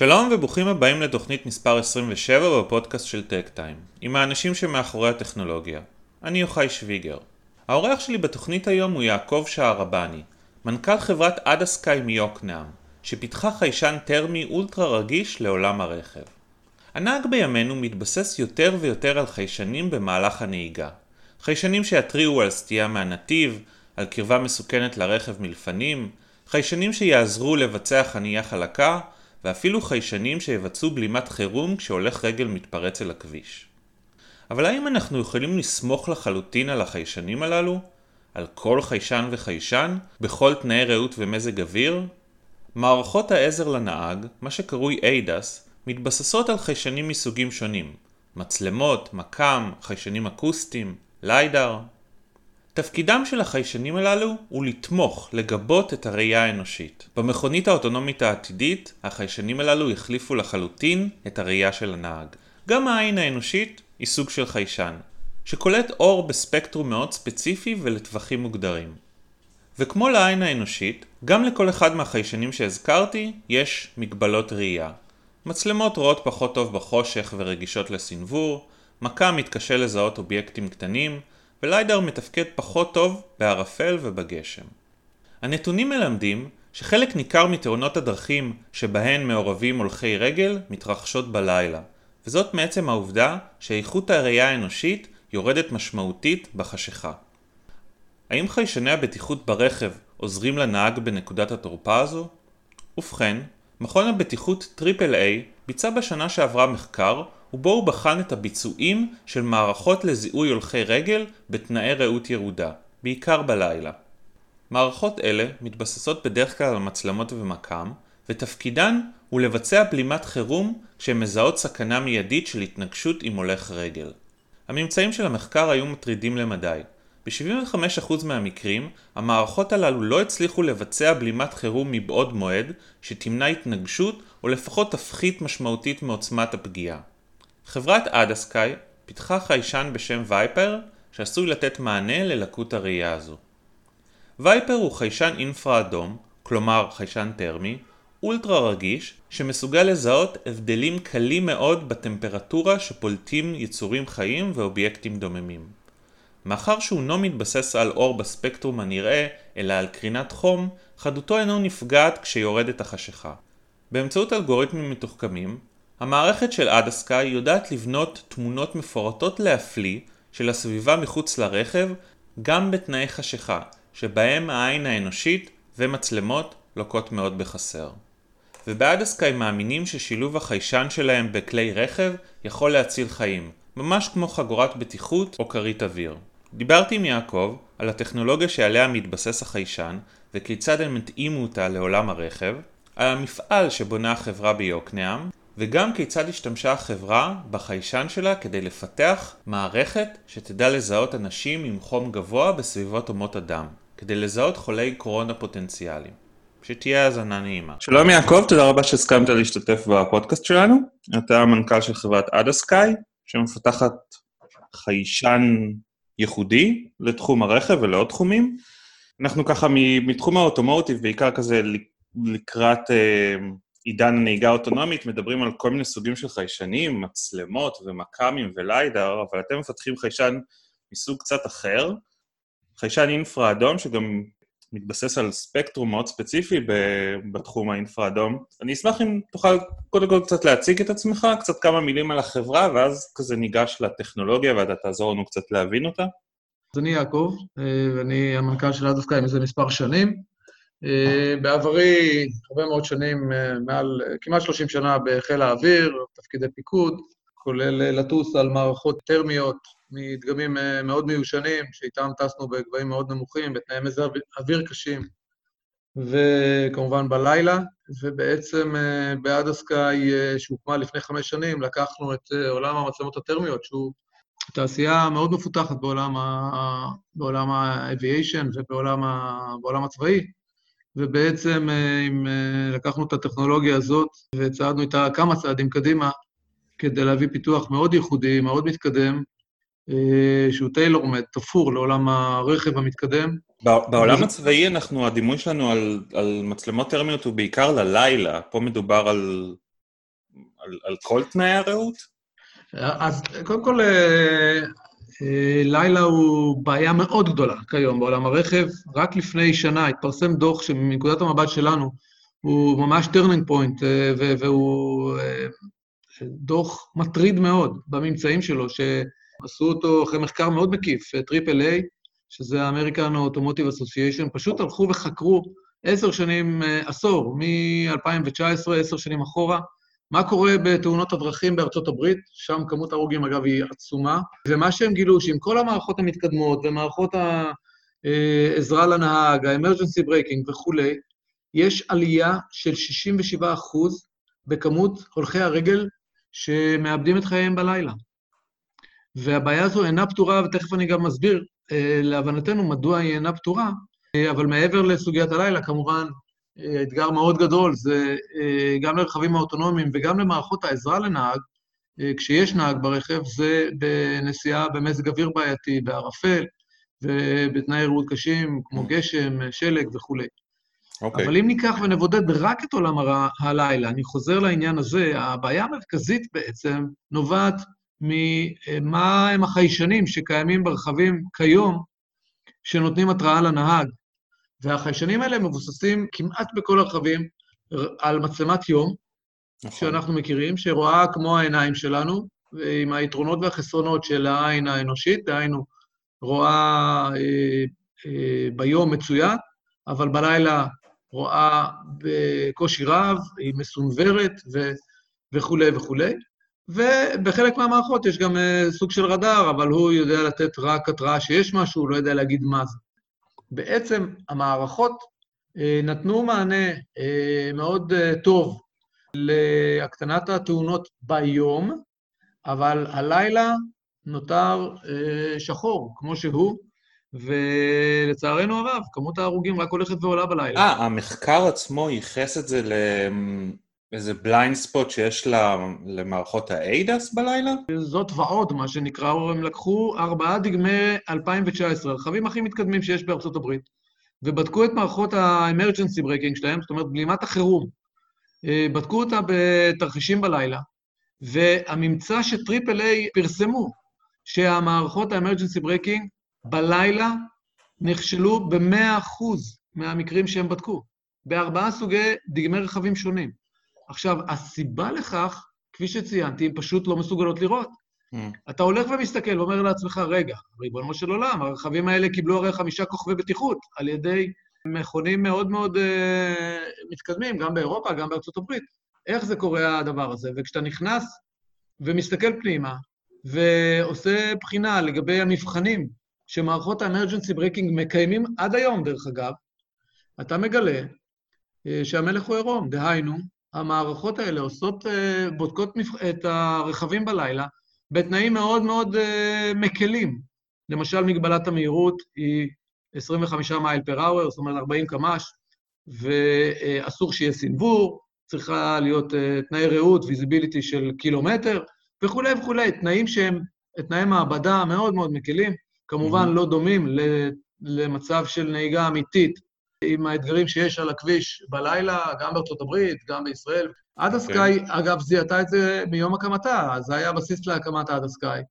שלום וברוכים הבאים לתוכנית מספר 27 בפודקאסט של טק טיים, עם האנשים שמאחורי הטכנולוגיה. אני יוחאי שוויגר. האורח שלי בתוכנית היום הוא יעקב שערבני, מנכ"ל חברת אדסקאי מיוקנעם, שפיתחה חיישן טרמי אולטרה רגיש לעולם הרכב. הנהג בימינו מתבסס יותר ויותר על חיישנים במהלך הנהיגה. חיישנים שיתריעו על סטייה מהנתיב, על קרבה מסוכנת לרכב מלפנים, חיישנים שיעזרו לבצע חנייה חלקה, ואפילו חיישנים שיבצעו בלימת חירום כשהולך רגל מתפרץ אל הכביש. אבל האם אנחנו יכולים לסמוך לחלוטין על החיישנים הללו? על כל חיישן וחיישן? בכל תנאי ראות ומזג אוויר? מערכות העזר לנהג, מה שקרוי ADAS, מתבססות על חיישנים מסוגים שונים מצלמות, מקם, חיישנים אקוסטיים, ליידר. תפקידם של החיישנים הללו הוא לתמוך, לגבות את הראייה האנושית. במכונית האוטונומית העתידית, החיישנים הללו החליפו לחלוטין את הראייה של הנהג. גם העין האנושית היא סוג של חיישן, שקולט אור בספקטרום מאוד ספציפי ולטווחים מוגדרים. וכמו לעין האנושית, גם לכל אחד מהחיישנים שהזכרתי יש מגבלות ראייה. מצלמות רואות פחות טוב בחושך ורגישות לסנוור, מכ"ם מתקשה לזהות אובייקטים קטנים, וליידר מתפקד פחות טוב בערפל ובגשם. הנתונים מלמדים שחלק ניכר מתאונות הדרכים שבהן מעורבים הולכי רגל מתרחשות בלילה, וזאת מעצם העובדה שאיכות הראייה האנושית יורדת משמעותית בחשיכה. האם חיישני הבטיחות ברכב עוזרים לנהג בנקודת התורפה הזו? ובכן, מכון הבטיחות Triple A ביצע בשנה שעברה מחקר ובו הוא בחן את הביצועים של מערכות לזיהוי הולכי רגל בתנאי ראות ירודה, בעיקר בלילה. מערכות אלה מתבססות בדרך כלל על מצלמות ומקם, ותפקידן הוא לבצע בלימת חירום כשהן מזהות סכנה מיידית של התנגשות עם הולך רגל. הממצאים של המחקר היו מטרידים למדי. ב-75% מהמקרים, המערכות הללו לא הצליחו לבצע בלימת חירום מבעוד מועד, שתמנע התנגשות או לפחות תפחית משמעותית מעוצמת הפגיעה. חברת אדסקאי פיתחה חיישן בשם וייפר, שעשוי לתת מענה ללקות הראייה הזו. וייפר הוא חיישן אינפרה אדום, כלומר חיישן טרמי, אולטרה רגיש, שמסוגל לזהות הבדלים קלים מאוד בטמפרטורה שפולטים יצורים חיים ואובייקטים דוממים. מאחר שהוא לא מתבסס על אור בספקטרום הנראה, אלא על קרינת חום, חדותו אינו נפגעת כשיורדת החשיכה. באמצעות אלגוריתמים מתוחכמים, המערכת של אדסקאי יודעת לבנות תמונות מפורטות להפליא של הסביבה מחוץ לרכב גם בתנאי חשיכה, שבהם העין האנושית ומצלמות לוקות מאוד בחסר. ובאדסקאי מאמינים ששילוב החיישן שלהם בכלי רכב יכול להציל חיים, ממש כמו חגורת בטיחות או כרית אוויר. דיברתי עם יעקב על הטכנולוגיה שעליה מתבסס החיישן וכיצד הם התאימו אותה לעולם הרכב, על המפעל שבונה החברה ביוקנעם וגם כיצד השתמשה החברה בחיישן שלה כדי לפתח מערכת שתדע לזהות אנשים עם חום גבוה בסביבות אומות אדם, כדי לזהות חולי קורונה פוטנציאליים. שתהיה האזנה נעימה. שלום יעקב, תודה רבה שהסכמת להשתתף בפודקאסט שלנו. אתה המנכ"ל של חברת אדסקאי, שמפתחת חיישן ייחודי לתחום הרכב ולעוד תחומים. אנחנו ככה מתחום האוטומוטיב, בעיקר כזה לקראת אה, עידן הנהיגה האוטונומית, מדברים על כל מיני סוגים של חיישנים, מצלמות ומכ"מים וליידר, אבל אתם מפתחים חיישן מסוג קצת אחר, חיישן אינפרה אדום, שגם מתבסס על ספקטרום מאוד ספציפי בתחום האינפרה אדום. אני אשמח אם תוכל קודם כל קצת להציג את עצמך, קצת כמה מילים על החברה, ואז כזה ניגש לטכנולוגיה ואתה תעזור לנו קצת להבין אותה. אז אני יעקב, אה, ואני המנכ"ל של אדסקאי מזה מספר שנים. אה, בעברי, הרבה מאוד שנים, אה, מעל כמעט 30 שנה בחיל האוויר, תפקידי פיקוד, כולל לטוס על מערכות טרמיות מדגמים מאוד מיושנים, שאיתם טסנו בגבהים מאוד נמוכים, בתנאי מזג אוויר קשים, וכמובן בלילה, ובעצם בעד הסקאי שהוקמה לפני חמש שנים, לקחנו את עולם המצלמות הטרמיות, שהוא תעשייה מאוד מפותחת בעולם, ה... בעולם האבייישן ובעולם ה... הצבאי, ובעצם אם לקחנו את הטכנולוגיה הזאת וצעדנו איתה כמה צעדים קדימה, כדי להביא פיתוח מאוד ייחודי, מאוד מתקדם, שהוא טיילורמד, תפור לעולם הרכב המתקדם. בעולם הצבאי אנחנו, הדימוי שלנו על, על מצלמות טרמיות הוא בעיקר ללילה, פה מדובר על על, על כל תנאי הראות? אז קודם כל, אה, אה, לילה הוא בעיה מאוד גדולה כיום בעולם הרכב. רק לפני שנה התפרסם דוח שמנקודת המבט שלנו הוא ממש turning point, והוא דוח מטריד מאוד בממצאים שלו, שעשו אותו אחרי מחקר מאוד מקיף, Triple A, שזה ה-American Automotive Association, פשוט הלכו וחקרו עשר שנים, אה, עשור, מ-2019, עשר שנים אחורה, מה קורה בתאונות הדרכים בארצות הברית, שם כמות ההרוגים, אגב, היא עצומה, ומה שהם גילו, שעם כל המערכות המתקדמות ומערכות העזרה לנהג, ה-emergency braking וכולי, יש עלייה של 67 אחוז בכמות הולכי הרגל שמאבדים את חייהם בלילה. והבעיה הזו אינה פתורה, ותכף אני גם מסביר אה, להבנתנו מדוע היא אינה פתורה, אה, אבל מעבר לסוגיית הלילה, כמובן, אה, אתגר מאוד גדול זה גם לרכבים האוטונומיים וגם למערכות העזרה לנהג, כשיש נהג ברכב, זה בנסיעה במזג אוויר בעייתי, בערפל, ובתנאי ראות קשים, כמו גשם, שלג וכולי. Okay. אוקיי. אבל אם ניקח ונבודד רק את עולם הלילה, אני חוזר לעניין הזה, הבעיה המרכזית בעצם נובעת ממה הם החיישנים שקיימים ברכבים כיום, שנותנים התראה לנהג. והחיישנים האלה מבוססים כמעט בכל הרכבים על מצלמת יום, נכון. שאנחנו מכירים, שרואה כמו העיניים שלנו, עם היתרונות והחסרונות של העין האנושית, דהיינו, רואה אה, אה, ביום מצוין, אבל בלילה רואה בקושי רב, היא מסונוורת ו, וכולי וכולי. ובחלק מהמערכות יש גם אה, סוג של רדאר, אבל הוא יודע לתת רק התראה שיש משהו, הוא לא יודע להגיד מה זה. בעצם המערכות אה, נתנו מענה אה, מאוד טוב להקטנת התאונות ביום, אבל הלילה נותר שחור, כמו שהוא, ולצערנו הרב, כמות ההרוגים רק הולכת ועולה בלילה. אה, המחקר עצמו ייחס את זה. איזה בליינד ספוט שיש למערכות ה-ADAS בלילה? זאת ועוד, מה שנקרא, הם לקחו ארבעה דגמי 2019, הרכבים הכי מתקדמים שיש בארצות הברית, ובדקו את מערכות ה-emergency braking שלהם, זאת אומרת, בלימת החירום. אה, בדקו אותה בתרחישים בלילה, והממצא שטריפל איי פרסמו, שהמערכות ה-emergency braking בלילה נכשלו ב-100% מהמקרים שהם בדקו, בארבעה סוגי דגמי רכבים שונים. עכשיו, הסיבה לכך, כפי שציינתי, הן פשוט לא מסוגלות לראות. Mm. אתה הולך ומסתכל ואומר לעצמך, רגע, ריבונו של עולם, הרכבים האלה קיבלו הרי חמישה כוכבי בטיחות על ידי מכונים מאוד מאוד uh, מתקדמים, גם באירופה, גם בארצות הברית. איך זה קורה הדבר הזה? וכשאתה נכנס ומסתכל פנימה ועושה בחינה לגבי המבחנים שמערכות ה-emergency braking מקיימים עד היום, דרך אגב, אתה מגלה אה, שהמלך הוא עירום. דהיינו, המערכות האלה עושות, אה, בודקות את הרכבים בלילה בתנאים מאוד מאוד אה, מקלים. למשל, מגבלת המהירות היא 25 מייל per hour, זאת אומרת 40 קמ"ש, ואסור שיהיה סינוור, צריכה להיות אה, תנאי ראות, visibility של קילומטר, וכולי וכולי, תנאים שהם תנאי מעבדה מאוד מאוד מקלים, כמובן mm-hmm. לא דומים למצב של נהיגה אמיתית עם האתגרים שיש על הכביש בלילה, גם בארצות הברית, גם בישראל. עד הסקאי, okay. אגב, זיהתה את זה מיום הקמתה, אז זה היה בסיס להקמת עד הסקאי.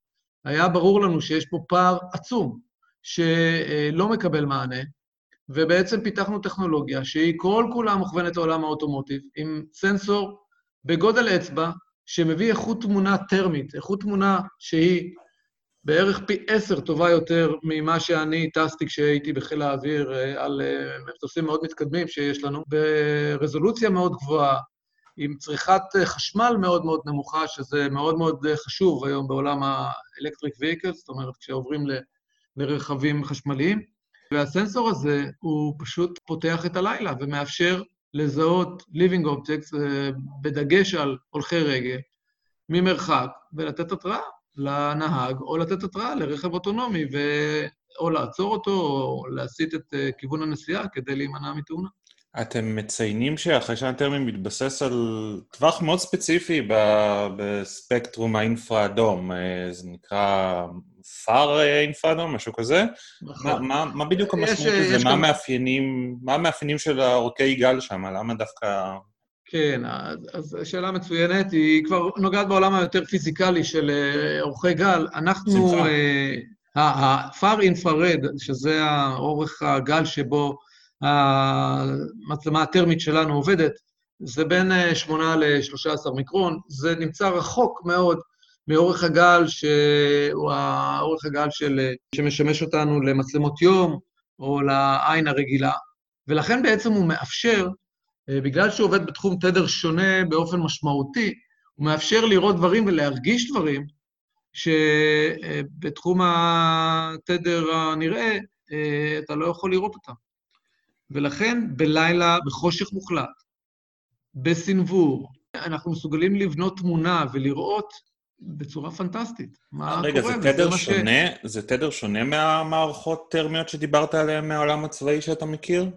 היה ברור לנו שיש פה פער עצום שלא מקבל מענה, ובעצם פיתחנו טכנולוגיה שהיא כל-כולה מוכוונת לעולם האוטומוטיב, עם סנסור בגודל אצבע, שמביא איכות תמונה טרמית, איכות תמונה שהיא בערך פי עשר טובה יותר ממה שאני טסתי כשהייתי בחיל האוויר אה, על אה, מטוסים מאוד מתקדמים שיש לנו, ברזולוציה מאוד גבוהה, עם צריכת אה, חשמל מאוד מאוד נמוכה, שזה מאוד מאוד חשוב היום בעולם ה-electric vehicles, זאת אומרת, כשעוברים ל... לרכבים חשמליים. והסנסור הזה, הוא פשוט פותח את הלילה ומאפשר לזהות living objects, בדגש על הולכי רגל, ממרחק, ולתת התראה. לנהג, או לתת התראה לרכב אוטונומי, ו... או לעצור אותו, או להסיט את uh, כיוון הנסיעה כדי להימנע מתאונה. אתם מציינים שהחיישן הטרמי מתבסס על טווח מאוד ספציפי בספקטרום האינפרה-אדום, אה, זה נקרא פאר אינפרה-אדום, משהו כזה? נכון. מה, מה, מה בדיוק המשמעות של זה? מה, גם... המאפיינים, מה המאפיינים של האורכי גל שם? למה דווקא... כן, אז שאלה מצוינת, היא כבר נוגעת בעולם היותר פיזיקלי של אה, אורכי גל. אנחנו, ה-far infrared, שזה אורך הגל שבו המצלמה הטרמית שלנו עובדת, זה בין 8 ל-13 מיקרון, זה נמצא רחוק מאוד מאורך הגל, שהוא האורך הגל של, שמשמש אותנו למצלמות יום או לעין הרגילה, ולכן בעצם הוא מאפשר, אה, בגלל שהוא עובד בתחום תדר שונה באופן משמעותי, הוא מאפשר לראות דברים ולהרגיש דברים שבתחום התדר הנראה אה, אתה לא יכול לראות אותם. ולכן בלילה, בחושך מוחלט, בסנוור, אנחנו מסוגלים לבנות תמונה ולראות בצורה פנטסטית מה רגע, קורה. רגע, זה תדר שונה? ש... זה תדר שונה מהמערכות טרמיות שדיברת עליהן מהעולם הצבאי שאתה מכיר?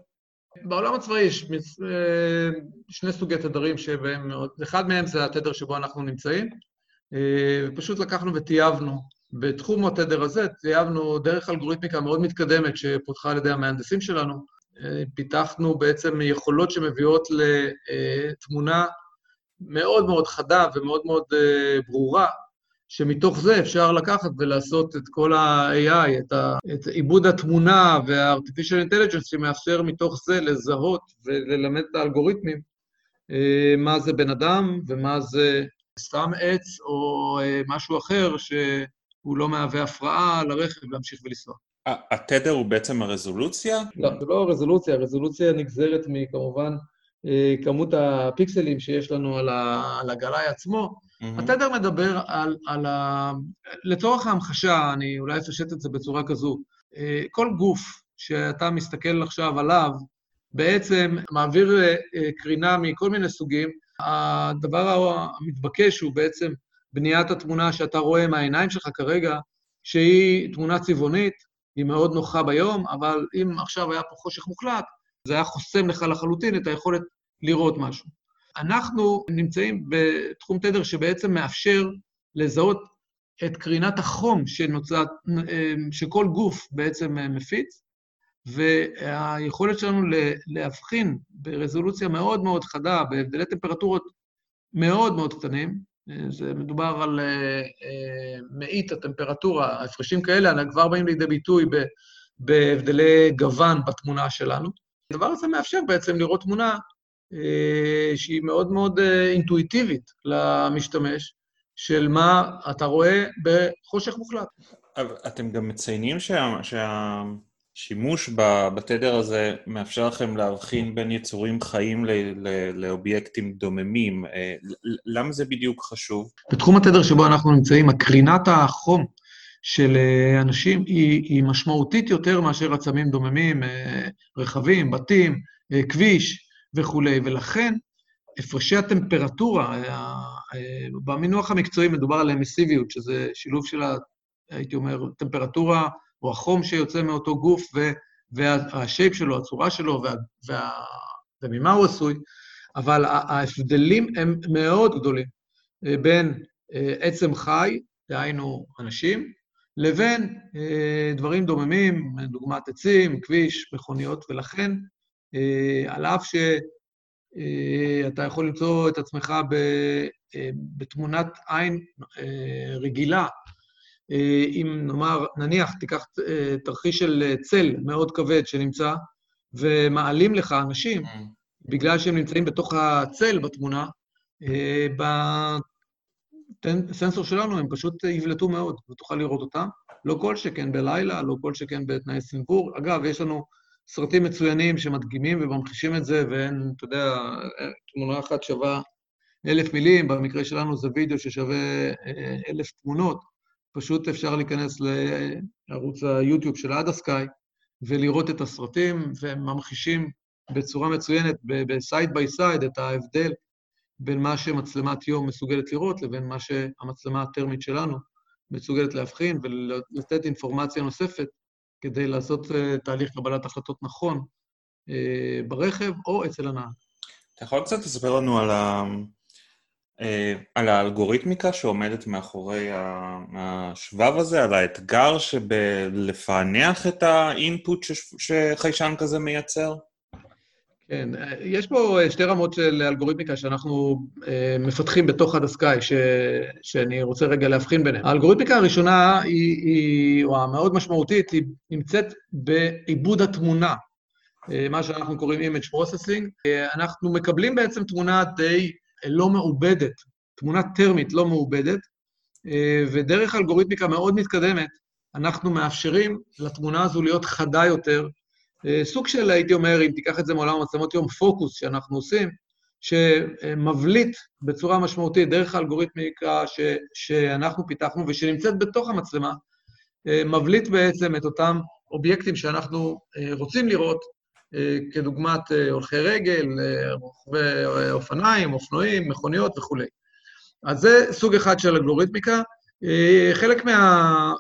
בעולם הצבאי יש אה, שני סוגי תדרים שבהם, אחד מהם זה התדר שבו אנחנו נמצאים, אה, פשוט לקחנו וטייבנו. בתחום התדר הזה טייבנו דרך אלגוריתמיקה מאוד מתקדמת שפותחה על ידי המהנדסים שלנו, אה, פיתחנו בעצם יכולות שמביאות לתמונה מאוד מאוד חדה ומאוד מאוד ברורה, שמתוך זה אפשר לקחת ולעשות את כל ה-AI, את, ה- את עיבוד התמונה וה-artificial intelligence שמאפשר מתוך זה לזהות וללמד את האלגוריתמים אה, מה זה בן אדם ומה זה סתם עץ או אה, משהו אחר שהוא לא מהווה הפרעה לרכב להמשיך ולנסוע. התדר הוא בעצם הרזולוציה? לא, זה לא הרזולוציה, הרזולוציה נגזרת מכמובן כמות הפיקסלים שיש לנו על הגלאי עצמו. Mm-hmm. התדר מדבר על, על ה... לצורך ההמחשה, אני אולי אפשט את זה בצורה כזו, אה, כל גוף שאתה מסתכל עכשיו עליו, בעצם מעביר אה, קרינה מכל מיני סוגים. הדבר המתבקש הוא בעצם בניית התמונה שאתה רואה מהעיניים שלך כרגע, שהיא תמונה צבעונית, היא מאוד נוחה ביום, אבל אם עכשיו היה פה חושך מוחלט, זה היה חוסם לך לחלוטין את היכולת לראות משהו. אנחנו נמצאים בתחום תדר שבעצם מאפשר לזהות את קרינת החום שנוצרת, שכל גוף בעצם מפיץ, והיכולת שלנו להבחין ברזולוציה מאוד מאוד חדה, בהבדלי טמפרטורות מאוד מאוד קטנים, זה מדובר על מאית הטמפרטורה, הפרשים כאלה כבר באים לידי ביטוי בהבדלי גוון בתמונה שלנו. הדבר הזה מאפשר בעצם לראות תמונה אה, שהיא מאוד מאוד אה, אינטואיטיבית למשתמש, של מה אתה רואה בחושך מוחלט. אתם גם מציינים שה, שהשימוש בתדר הזה מאפשר לכם להבחין בין יצורים חיים ל, ל, לאובייקטים דוממים. אה, למה זה בדיוק חשוב? בתחום התדר שבו אנחנו נמצאים, הקרינת החום של אנשים היא, היא משמעותית יותר מאשר עצמים דוממים, רכבים, בתים, כביש. וכולי, ולכן הפרשי הטמפרטורה, במינוח המקצועי מדובר על אמיסיביות, שזה שילוב של, הייתי אומר, טמפרטורה או החום שיוצא מאותו גוף והשייפ שלו, הצורה שלו וה, וה, וממה הוא עשוי, אבל ההבדלים הם מאוד גדולים אה, בין אה, עצם חי, דהיינו אנשים, לבין אה, דברים דוממים, דוגמת עצים, כביש, מכוניות, ולכן אה, על אף שאתה יכול למצוא את עצמך אה, בתמונת עין אה, רגילה, אם נאמר, נניח, תיקח תרחיש של צל מאוד כבד שנמצא, ומעלים לך אנשים, mm. בגלל שהם נמצאים בתוך הצל בתמונה, בסנסור שלנו הם פשוט יבלטו מאוד, ותוכל לראות אותם. לא כל שכן בלילה, לא כל שכן בתנאי סנוור. אגב, יש לנו סרטים מצוינים שמדגימים וממחישים את זה, ואין, אתה יודע, תמונה אחת שווה אלף מילים, במקרה שלנו זה וידאו ששווה אה, אלף תמונות. פשוט אפשר להיכנס לערוץ היוטיוב של AdaSky ולראות את הסרטים, והם ממחישים בצורה מצוינת, ב side by side, את ההבדל בין מה שמצלמת יום מסוגלת לראות לבין מה שהמצלמה הטרמית שלנו מסוגלת להבחין ולתת אינפורמציה נוספת כדי לעשות אה, תהליך קבלת החלטות נכון אה, ברכב או אצל הנהג. אתה יכול קצת לספר לנו על, ה... אה, על האלגוריתמיקה שעומדת מאחורי השבב הזה, על האתגר שבלפענח את האינפוט ש... שחיישן כזה מייצר? כן, יש פה שתי רמות של אלגוריתמיקה שאנחנו מפתחים בתוך הדסקאי, שאני רוצה רגע להבחין ביניהן. האלגוריתמיקה הראשונה, היא, היא, או המאוד משמעותית, היא נמצאת בעיבוד התמונה, מה שאנחנו קוראים image processing. אנחנו מקבלים בעצם תמונה די לא מעובדת, תמונה טרמית לא מעובדת, ודרך אלגוריתמיקה מאוד מתקדמת, אנחנו מאפשרים לתמונה הזו להיות חדה יותר, סוג של, הייתי אומר, אם תיקח את זה מעולם המצלמות יום, פוקוס שאנחנו עושים, שמבליט בצורה משמעותית דרך האלגוריתמיקה ש, שאנחנו פיתחנו ושנמצאת בתוך המצלמה, מבליט בעצם את אותם אובייקטים שאנחנו רוצים לראות, כדוגמת הולכי רגל, רוכבי אופניים, אופנועים, מכוניות וכולי. אז זה סוג אחד של אלגוריתמיקה. חלק מה...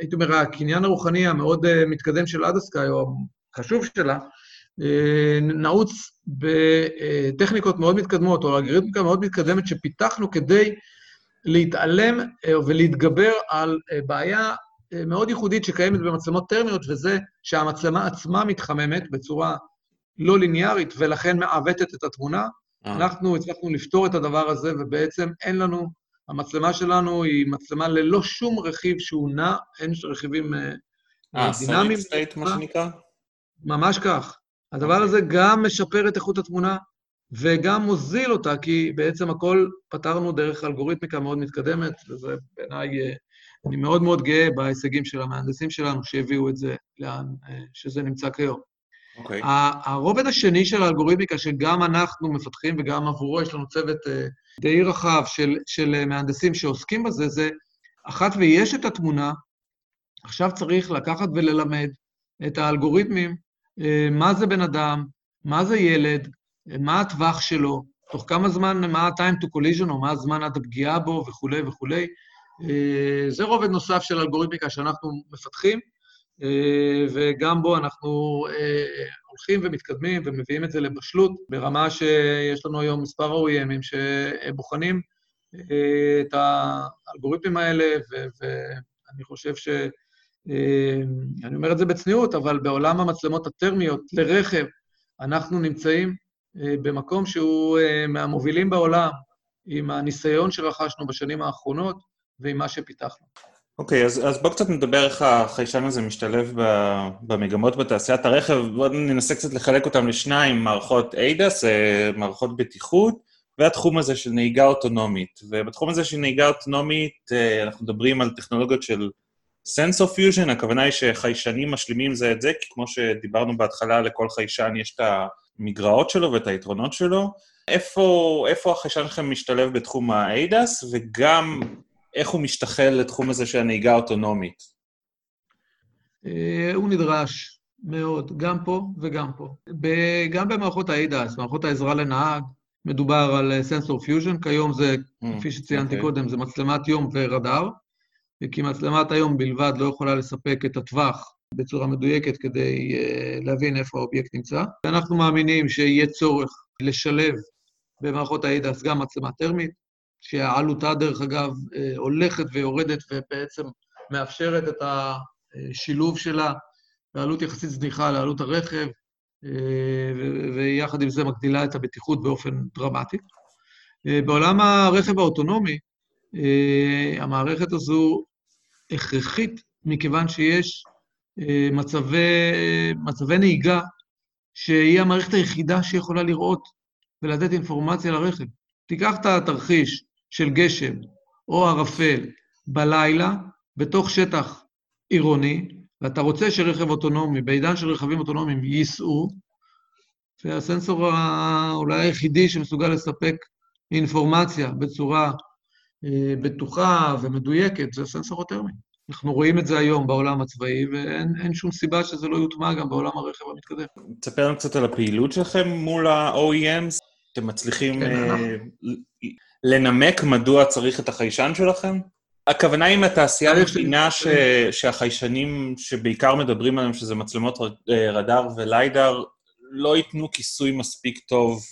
הייתי אומר, הקניין הרוחני המאוד מתקדם של אדסקאי, או החשוב שלה, נעוץ בטכניקות מאוד מתקדמות, או אלגוריתמיקה מאוד מתקדמת שפיתחנו כדי להתעלם ולהתגבר על בעיה מאוד ייחודית שקיימת במצלמות טרמיות, וזה שהמצלמה עצמה מתחממת בצורה לא ליניארית, ולכן מעוותת את התמונה. אנחנו הצלחנו לפתור את הדבר הזה, ובעצם אין לנו, המצלמה שלנו היא מצלמה ללא שום רכיב שהוא נע, אין רכיבים דינמיים. אה, סוליד סטייט, מה שנקרא? ממש כך. הדבר הזה גם משפר את איכות התמונה, וגם מוזיל אותה, כי בעצם הכל פתרנו דרך אלגוריתמיקה מאוד מתקדמת, וזה בעיניי, אני מאוד מאוד גאה בהישגים של המהנדסים שלנו שהביאו את זה לאן שזה נמצא כיום. אוקיי. Okay. הרובד השני של האלגוריתמיקה, שגם אנחנו מפתחים וגם עבורו יש לנו צוות די רחב של, של מהנדסים שעוסקים בזה, זה אחת ויש את התמונה, עכשיו צריך לקחת וללמד את האלגוריתמים, מה זה בן אדם, מה זה ילד, מה הטווח שלו, תוך כמה זמן, מה ה-time to collision, או מה הזמן עד הפגיעה בו, וכולי וכולי. זה רובד נוסף של אלגוריתמיקה שאנחנו מפתחים, וגם בו אנחנו הולכים ומתקדמים ומביאים את זה לבשלות, ברמה שיש לנו היום מספר OEMים שבוחנים את האלגוריתמים האלה, ואני חושב ש... אני אומר את זה בצניעות, אבל בעולם המצלמות הטרמיות לרכב, אנחנו נמצאים במקום שהוא מהמובילים בעולם, עם הניסיון שרכשנו בשנים האחרונות ועם מה שפיתחנו. אוקיי, okay, אז, אז בוא קצת נדבר איך החיישן הזה משתלב במגמות בתעשיית הרכב. בואו ננסה קצת לחלק אותם לשניים, מערכות ADAS, מערכות בטיחות, והתחום הזה של נהיגה אוטונומית. ובתחום הזה של נהיגה אוטונומית, אנחנו מדברים על טכנולוגיות של Sensor Fusion, הכוונה היא שחיישנים משלימים זה את זה, כי כמו שדיברנו בהתחלה, לכל חיישן יש את המגרעות שלו ואת היתרונות שלו. איפה, איפה החיישן שלכם משתלב בתחום ה-ADAS, וגם איך הוא משתחל לתחום הזה של הנהיגה האוטונומית? הוא נדרש מאוד, גם פה וגם פה. גם במערכות ה-ADAS, מערכות העזרה לנהג, מדובר על sensor fusion, כיום זה, mm, כפי שציינתי okay. קודם, זה מצלמת יום ורדאר, כי מצלמת היום בלבד לא יכולה לספק את הטווח בצורה מדויקת כדי להבין איפה האובייקט נמצא. ואנחנו מאמינים שיהיה צורך לשלב במערכות ה-ADAS גם מצלמה טרמית, שעלותה, דרך אגב, הולכת ויורדת ובעצם מאפשרת את השילוב שלה בעלות יחסית זניחה לעלות הרכב, ויחד עם זה מגדילה את הבטיחות באופן דרמטי. בעולם הרכב האוטונומי, המערכת הזו הכרחית מכיוון שיש מצבי, מצבי נהיגה שהיא המערכת היחידה שיכולה לראות ולתת אינפורמציה לרכב. תיקח את התרחיש של גשם או ערפל בלילה, בתוך שטח עירוני, ואתה רוצה שרכב אוטונומי, בעידן של רכבים אוטונומיים, ייסעו, והסנסור אולי היחידי שמסוגל לספק אינפורמציה בצורה אה, בטוחה ומדויקת, זה הסנסור הטרמי. אנחנו רואים את זה היום בעולם הצבאי, ואין שום סיבה שזה לא יוטמע גם בעולם הרכב המתקדם. תספר לנו קצת על הפעילות שלכם מול ה-OEMs. אתם מצליחים כן, uh, לנמק מדוע צריך את החיישן שלכם? הכוונה היא מהתעשייה מבינה ש... שהחיישנים שבעיקר מדברים עליהם, שזה מצלמות רדאר וליידר, לא ייתנו כיסוי מספיק טוב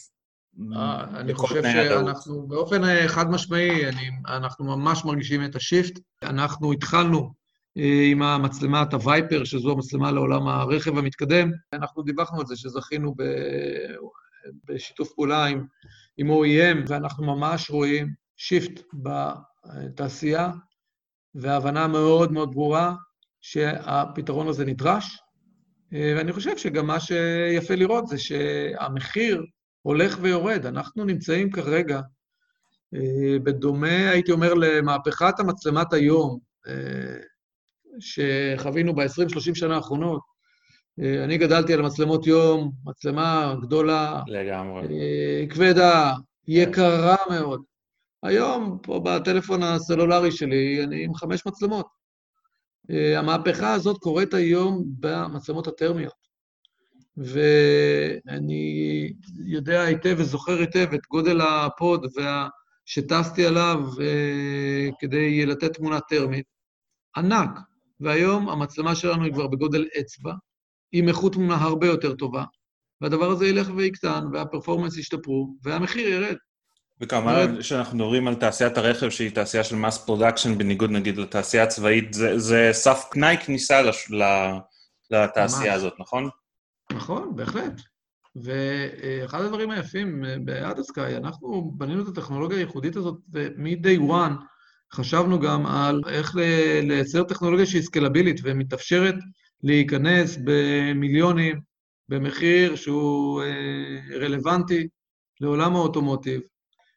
אה, אני חושב שאנחנו באופן חד משמעי, אני, אנחנו ממש מרגישים את השיפט. אנחנו התחלנו עם המצלמת הווייפר, שזו המצלמה לעולם הרכב המתקדם. אנחנו דיווחנו על זה שזכינו ב... בשיתוף פעולה עם, עם OEM, ואנחנו ממש רואים שיפט בתעשייה, והבנה מאוד מאוד ברורה שהפתרון הזה נדרש. ואני חושב שגם מה שיפה לראות זה שהמחיר הולך ויורד. אנחנו נמצאים כרגע בדומה, הייתי אומר, למהפכת המצלמת היום, שחווינו ב-20-30 שנה האחרונות. אני גדלתי על מצלמות יום, מצלמה גדולה, לגמרי. כבדה, יקרה מאוד. היום, פה בטלפון הסלולרי שלי, אני עם חמש מצלמות. המהפכה הזאת קורית היום במצלמות הטרמיות. ואני יודע היטב וזוכר היטב את גודל הפוד וה... שטסתי עליו כדי לתת תמונה טרמית. ענק. והיום המצלמה שלנו היא כבר בגודל אצבע, עם איכות תמונה הרבה יותר טובה, והדבר הזה ילך ויקטן, וה performance ישתפרו, והמחיר ירד. וכמובן שאנחנו מדברים על תעשיית הרכב, שהיא תעשייה של mass production, בניגוד נגיד לתעשייה הצבאית, זה, זה סף תנאי כניסה לש, לתעשייה הזאת, נכון? נכון, בהחלט. ואחד הדברים היפים ב AdaSky, אנחנו בנינו את הטכנולוגיה הייחודית הזאת, ומ-day one חשבנו גם על איך לייצר טכנולוגיה שהיא סקלבילית ומתאפשרת להיכנס במיליונים במחיר שהוא רלוונטי לעולם האוטומוטיב.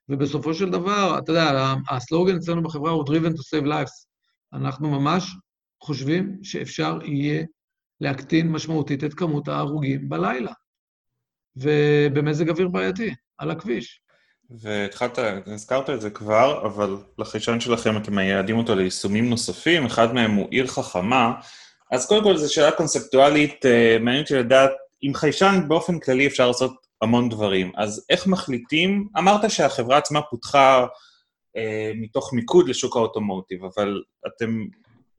ובסופו של דבר, אתה יודע, הסלוגן אצלנו בחברה הוא Driven to Save Lives. אנחנו ממש חושבים שאפשר יהיה להקטין משמעותית את כמות ההרוגים בלילה, ובמזג אוויר בעייתי, על הכביש. והתחלת, הזכרת את זה כבר, אבל לחיישן שלכם אתם מייעדים אותו ליישומים נוספים, אחד מהם הוא עיר חכמה. אז קודם כל, זו שאלה קונספטואלית, מעניין אותי לדעת, עם חיישן באופן כללי אפשר לעשות המון דברים. אז איך מחליטים? אמרת שהחברה עצמה פותחה אה, מתוך מיקוד לשוק האוטומוטיב, אבל אתם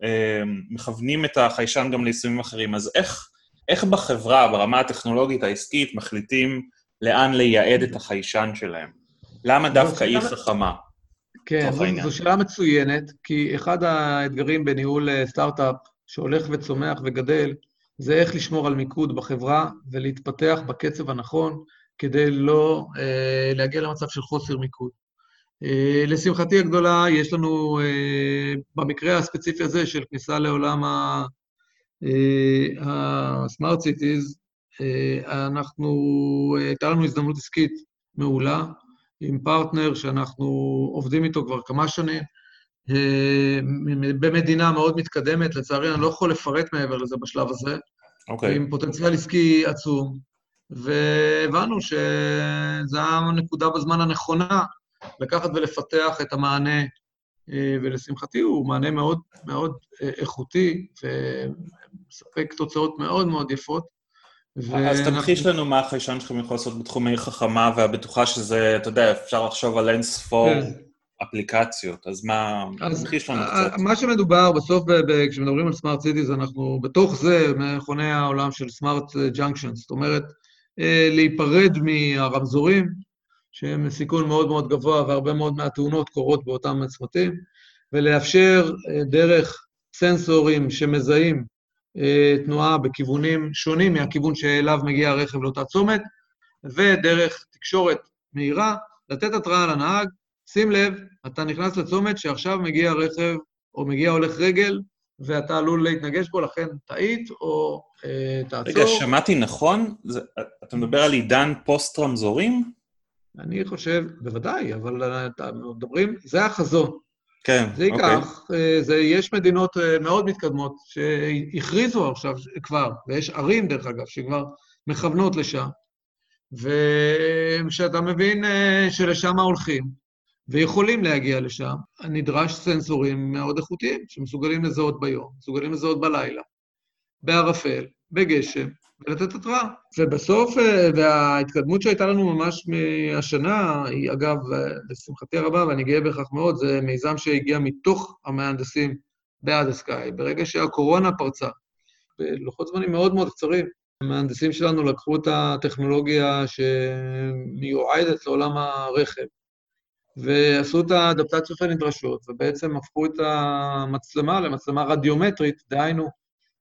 אה, מכוונים את החיישן גם ליישומים אחרים, אז איך, איך בחברה, ברמה הטכנולוגית העסקית, מחליטים לאן לייעד את החיישן שלהם? למה דווקא עיר חכמה? כן, זו, זו שאלה מצוינת, כי אחד האתגרים בניהול סטארט-אפ שהולך וצומח וגדל, זה איך לשמור על מיקוד בחברה ולהתפתח בקצב הנכון, כדי לא אה, להגיע למצב של חוסר מיקוד. אה, לשמחתי הגדולה, יש לנו, אה, במקרה הספציפי הזה של כניסה לעולם ה-smart cities, אה, אנחנו, הייתה לנו הזדמנות עסקית מעולה, עם פרטנר שאנחנו עובדים איתו כבר כמה שנים, במדינה מאוד מתקדמת, לצערי אני לא יכול לפרט מעבר לזה בשלב הזה, okay. אוקיי. עם פוטנציאל עסקי עצום, והבנו שזו הנקודה בזמן הנכונה לקחת ולפתח את המענה, ולשמחתי הוא מענה מאוד מאוד איכותי ומספק תוצאות מאוד מאוד יפות. אז תמחיש לנו מה החיישן שלכם יכול לעשות בתחום העיר חכמה והבטוחה שזה, אתה יודע, אפשר לחשוב על אין ספור כן. אפליקציות, אז מה, תמחיש לנו קצת. מה שמדובר, בסוף כשמדברים על smart cities, אנחנו בתוך זה מכונה העולם של smart junction, זאת אומרת, להיפרד מהרמזורים, שהם סיכון מאוד מאוד גבוה והרבה מאוד מהתאונות קורות באותם צמתים, ולאפשר דרך סנסורים שמזהים תנועה בכיוונים שונים מהכיוון שאליו מגיע הרכב לאותה צומת, ודרך תקשורת מהירה, לתת התראה לנהג, שים לב, אתה נכנס לצומת שעכשיו מגיע רכב או מגיע הולך רגל, ואתה עלול להתנגש בו, לכן טעית או אה, תעצור. רגע, שמעתי נכון? זה, אתה מדבר על עידן פוסט-רמזורים? אני חושב, בוודאי, אבל מדברים, זה החזון. כן, זה ייקח, אוקיי. זה, יש מדינות מאוד מתקדמות שהכריזו עכשיו כבר, ויש ערים, דרך אגב, שכבר מכוונות לשם, וכשאתה מבין שלשם הולכים, ויכולים להגיע לשם, נדרש סנסורים מאוד איכותיים, שמסוגלים לזהות ביום, מסוגלים לזהות בלילה, בערפל, בגשם, ולתת התראה. ובסוף, וההתקדמות שהייתה לנו ממש מהשנה, היא אגב, לשמחתי הרבה, ואני גאה בכך מאוד, זה מיזם שהגיע מתוך המהנדסים באדסקאי. ברגע שהקורונה פרצה, בלוחות זמנים מאוד מאוד קצרים, המהנדסים שלנו לקחו את הטכנולוגיה שמיועדת לעולם הרכב, ועשו את האדפטציות הנדרשות, ובעצם הפכו את המצלמה למצלמה רדיומטרית, דהיינו,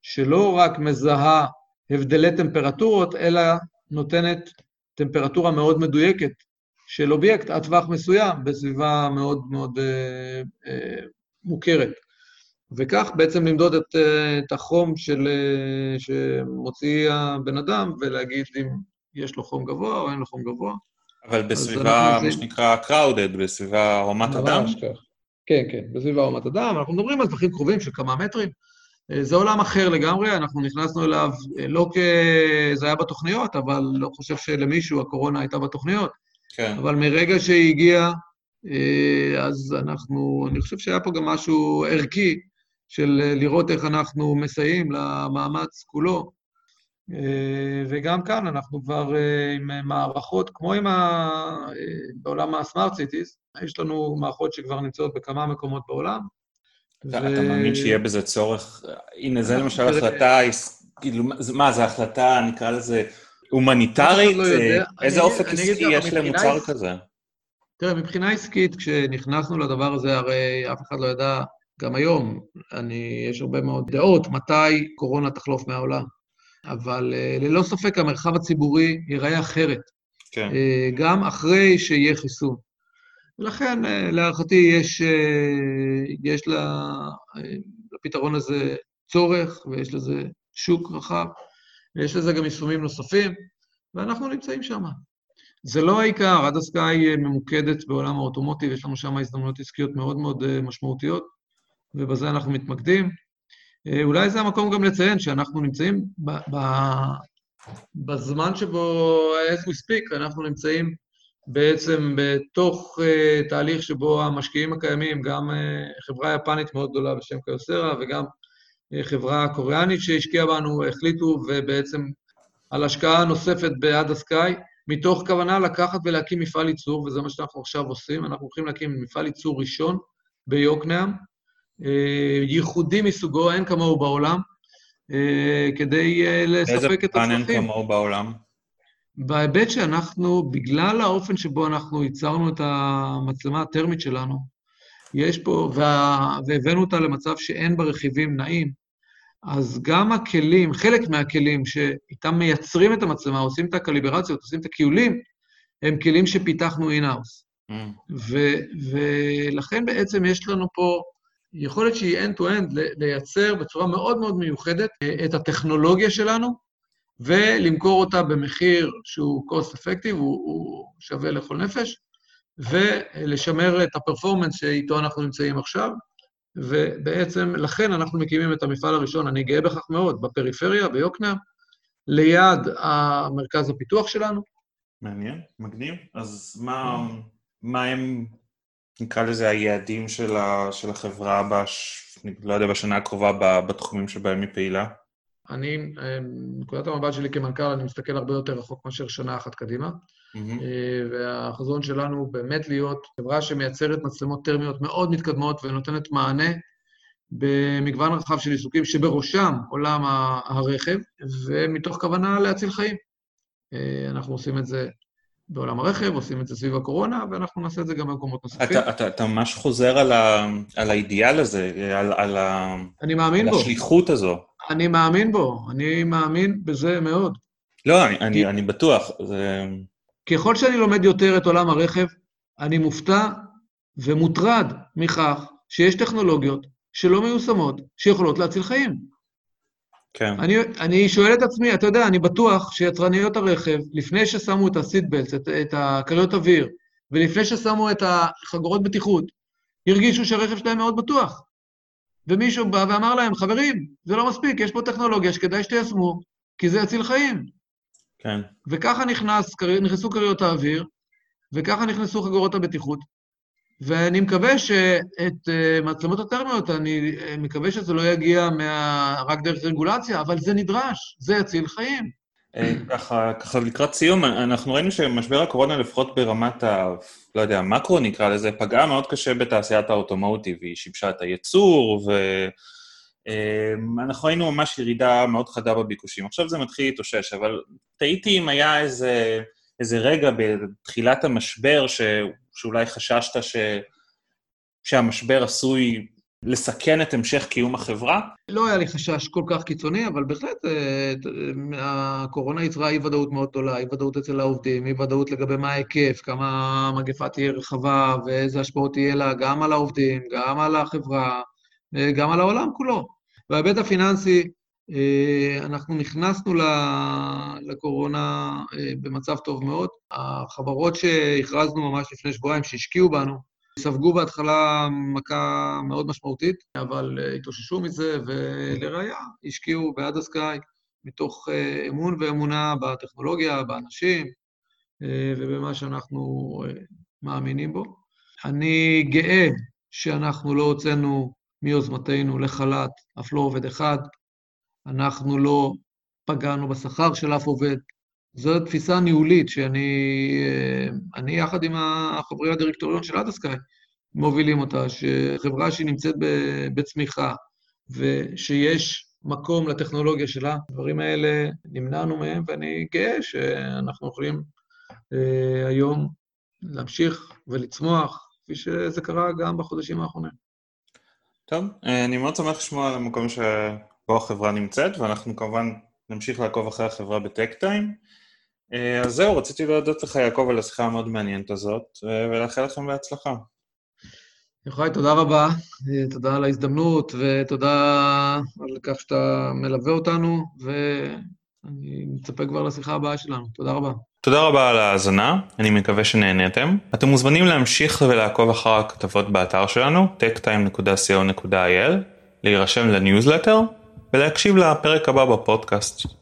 שלא רק מזהה הבדלי טמפרטורות, אלא נותנת טמפרטורה מאוד מדויקת של אובייקט עד טווח מסוים בסביבה מאוד מאוד אה, אה, מוכרת. וכך בעצם למדוד את, אה, את החום של, אה, שמוציא הבן אדם ולהגיד אם יש לו חום גבוה או אין לו חום גבוה. אבל בסביבה, מה שנקרא crowded, בסביבה הומת אדם? כן, כן, בסביבה הומת אדם. אנחנו מדברים על טווחים קרובים של כמה מטרים. אה, זה עולם אחר לגמרי, אנחנו נכנסנו אליו לא כי זה היה בתוכניות, אבל לא חושב שלמישהו הקורונה הייתה בתוכניות. כן. אבל מרגע שהיא הגיעה, אז אנחנו, אני חושב שהיה פה גם משהו ערכי של אה, לראות איך אנחנו מסייעים למאמץ כולו. אה, וגם כאן אנחנו כבר אה, עם מערכות, כמו עם ה... בעולם ה-smart cities, יש לנו מערכות שכבר נמצאות בכמה מקומות בעולם. אתה, ו... אתה מאמין שיהיה בזה צורך? הנה, זה למשל החלטה, כאילו, מה, זו החלטה, נקרא לזה, הומניטרית? לא איזה אופק עסקי יש למוצר כזה? תראה, מבחינה עסקית, כשנכנסנו לדבר הזה, הרי אף אחד לא ידע גם היום, אני, יש הרבה מאוד דעות מתי קורונה תחלוף מהעולם. אבל uh, ללא ספק המרחב הציבורי ייראה אחרת. כן. Uh, גם אחרי שיהיה חיסון. ולכן, uh, להערכתי, יש, יש לפתרון הזה צורך, ויש לזה שוק רחב, ויש לזה גם יישומים נוספים, ואנחנו נמצאים שם. זה לא העיקר, עד הסקאי ממוקדת בעולם האוטומוטיב, יש לנו שם הזדמנויות עסקיות מאוד מאוד משמעותיות. ובזה אנחנו מתמקדים. אה, אולי זה המקום גם לציין שאנחנו נמצאים ב, ב, בזמן שבו, as we speak, אנחנו נמצאים בעצם בתוך uh, תהליך שבו המשקיעים הקיימים, גם uh, חברה יפנית מאוד גדולה בשם קיוסרה וגם uh, חברה קוריאנית שהשקיעה בנו, החליטו ובעצם על השקעה נוספת בעד הסקאי, מתוך כוונה לקחת ולהקים מפעל ייצור, וזה מה שאנחנו עכשיו עושים. אנחנו הולכים להקים מפעל ייצור ראשון ביוקנעם, ייחודי מסוגו, אין כמוהו בעולם, אה, כדי אה, לספק את הצרכים. איזה פן אין כמוהו בעולם? בהיבט שאנחנו, בגלל האופן שבו אנחנו ייצרנו את המצלמה הטרמית שלנו, יש פה, וה, והבאנו אותה למצב שאין בה רכיבים נעים, אז גם הכלים, חלק מהכלים שאיתם מייצרים את המצלמה, עושים את הקליברציות, עושים את הכיולים, הם כלים שפיתחנו in-house. Mm. ולכן בעצם יש לנו פה יכולת שהיא end-to-end לייצר בצורה מאוד מאוד מיוחדת אה, את הטכנולוגיה שלנו ולמכור אותה במחיר שהוא cost effective, הוא, הוא שווה לכל נפש, ולשמר את הפרפורמנס שאיתו אנחנו נמצאים עכשיו, ובעצם לכן אנחנו מקימים את המפעל הראשון, אני גאה בכך מאוד, בפריפריה, ביוקנעם, ליד המרכז הפיתוח שלנו. מעניין, מגניב. אז מה, מה הם נקרא לזה היעדים של, ה, של החברה, בש, לא יודע, בשנה הקרובה בתחומים שבהם היא פעילה? אני, נקודת המבט שלי כמנכ"ל, אני מסתכל הרבה יותר רחוק מאשר שנה אחת קדימה. Mm-hmm. והחזון שלנו הוא באמת להיות חברה שמייצרת מצלמות טרמיות מאוד מתקדמות ונותנת מענה במגוון רחב של עיסוקים, שבראשם עולם הרכב, ומתוך כוונה להציל חיים. אה, אנחנו עושים את זה בעולם הרכב, עושים את זה סביב הקורונה, ואנחנו נעשה את זה גם במקומות נוספים. אתה, אתה, אתה ממש חוזר על, ה, על האידיאל הזה, על, על, ה, אני מאמין על בו. השליחות הזו. אני מאמין בו, אני מאמין בזה מאוד. לא, אני, כי... אני, אני בטוח. זה... ככל שאני לומד יותר את עולם הרכב, אני מופתע ומוטרד מכך שיש טכנולוגיות שלא מיושמות, שיכולות להציל חיים. כן. אני, אני שואל את עצמי, אתה יודע, אני בטוח שיצרניות הרכב, לפני ששמו את הסיט בלט, את, את הכריות אוויר, ולפני ששמו את החגורות בטיחות, הרגישו שהרכב שלהם מאוד בטוח. ומישהו בא ואמר להם, חברים, זה לא מספיק, יש פה טכנולוגיה שכדאי שתיישמו, כי זה יציל חיים. כן. וככה נכנס, נכנסו כריות האוויר, וככה נכנסו חגורות הבטיחות, ואני מקווה שאת uh, מצלמות הטרמיות, אני uh, מקווה שזה לא יגיע מה... רק דרך רגולציה, אבל זה נדרש, זה יציל חיים. אה, ככה, ככה לקראת סיום, אנחנו ראינו שמשבר הקורונה, לפחות ברמת ה... לא יודע, מקרו נקרא לזה, פגעה מאוד קשה בתעשיית האוטומוטיב, היא שיבשה את הייצור, ואנחנו ראינו ממש ירידה מאוד חדה בביקושים. עכשיו זה מתחיל להתאושש, אבל תהיתי אם היה איזה, איזה רגע בתחילת המשבר, ש... שאולי חששת ש... שהמשבר עשוי לסכן את המשך קיום החברה? לא היה לי חשש כל כך קיצוני, אבל בהחלט אה, אה, הקורונה יצרה אי-ודאות מאוד גדולה, אי-ודאות אצל העובדים, אי-ודאות לגבי מה ההיקף, כמה המגפה תהיה רחבה ואיזה השפעות תהיה לה גם על העובדים, גם על החברה, אה, גם על העולם כולו. בהיבט הפיננסי, אנחנו נכנסנו לקורונה במצב טוב מאוד. החברות שהכרזנו ממש לפני שבועיים, שהשקיעו בנו, ספגו בהתחלה מכה מאוד משמעותית, אבל אה, התאוששו מזה, ולראיה, השקיעו בעד הסקאי מתוך אה, אמון ואמונה בטכנולוגיה, באנשים אה, ובמה שאנחנו מאמינים בו. אני גאה שאנחנו לא הוצאנו מיוזמתנו לחל"ת אף לא עובד אחד, אנחנו לא פגענו בשכר של אף עובד, זו תפיסה ניהולית שאני, אה, אני יחד עם החברי הדירקטוריון של אדסקאי מובילים אותה, שחברה שהיא נמצאת בצמיחה ושיש מקום לטכנולוגיה שלה, הדברים האלה נמנענו מהם, ואני גאה שאנחנו יכולים אה, היום להמשיך ולצמוח, כפי שזה קרה גם בחודשים האחרונים. טוב, אה, אני מאוד שמח לשמוע על המקום שבו החברה נמצאת, ואנחנו כמובן נמשיך לעקוב אחרי החברה בטק טיים. אה, אז זהו, רציתי להודות לך, יעקב, על השיחה המאוד מעניינת הזאת, ולאחל לכם בהצלחה. יוחאי, תודה רבה. אה, תודה על ההזדמנות, ותודה על כך שאתה מלווה אותנו, ואני מצפה כבר לשיחה הבאה שלנו. תודה רבה. תודה רבה על ההאזנה, אני מקווה שנהניתם. אתם מוזמנים להמשיך ולעקוב אחר הכתבות באתר שלנו, techtime.co.il, להירשם לניוזלטר ולהקשיב לפרק הבא בפודקאסט.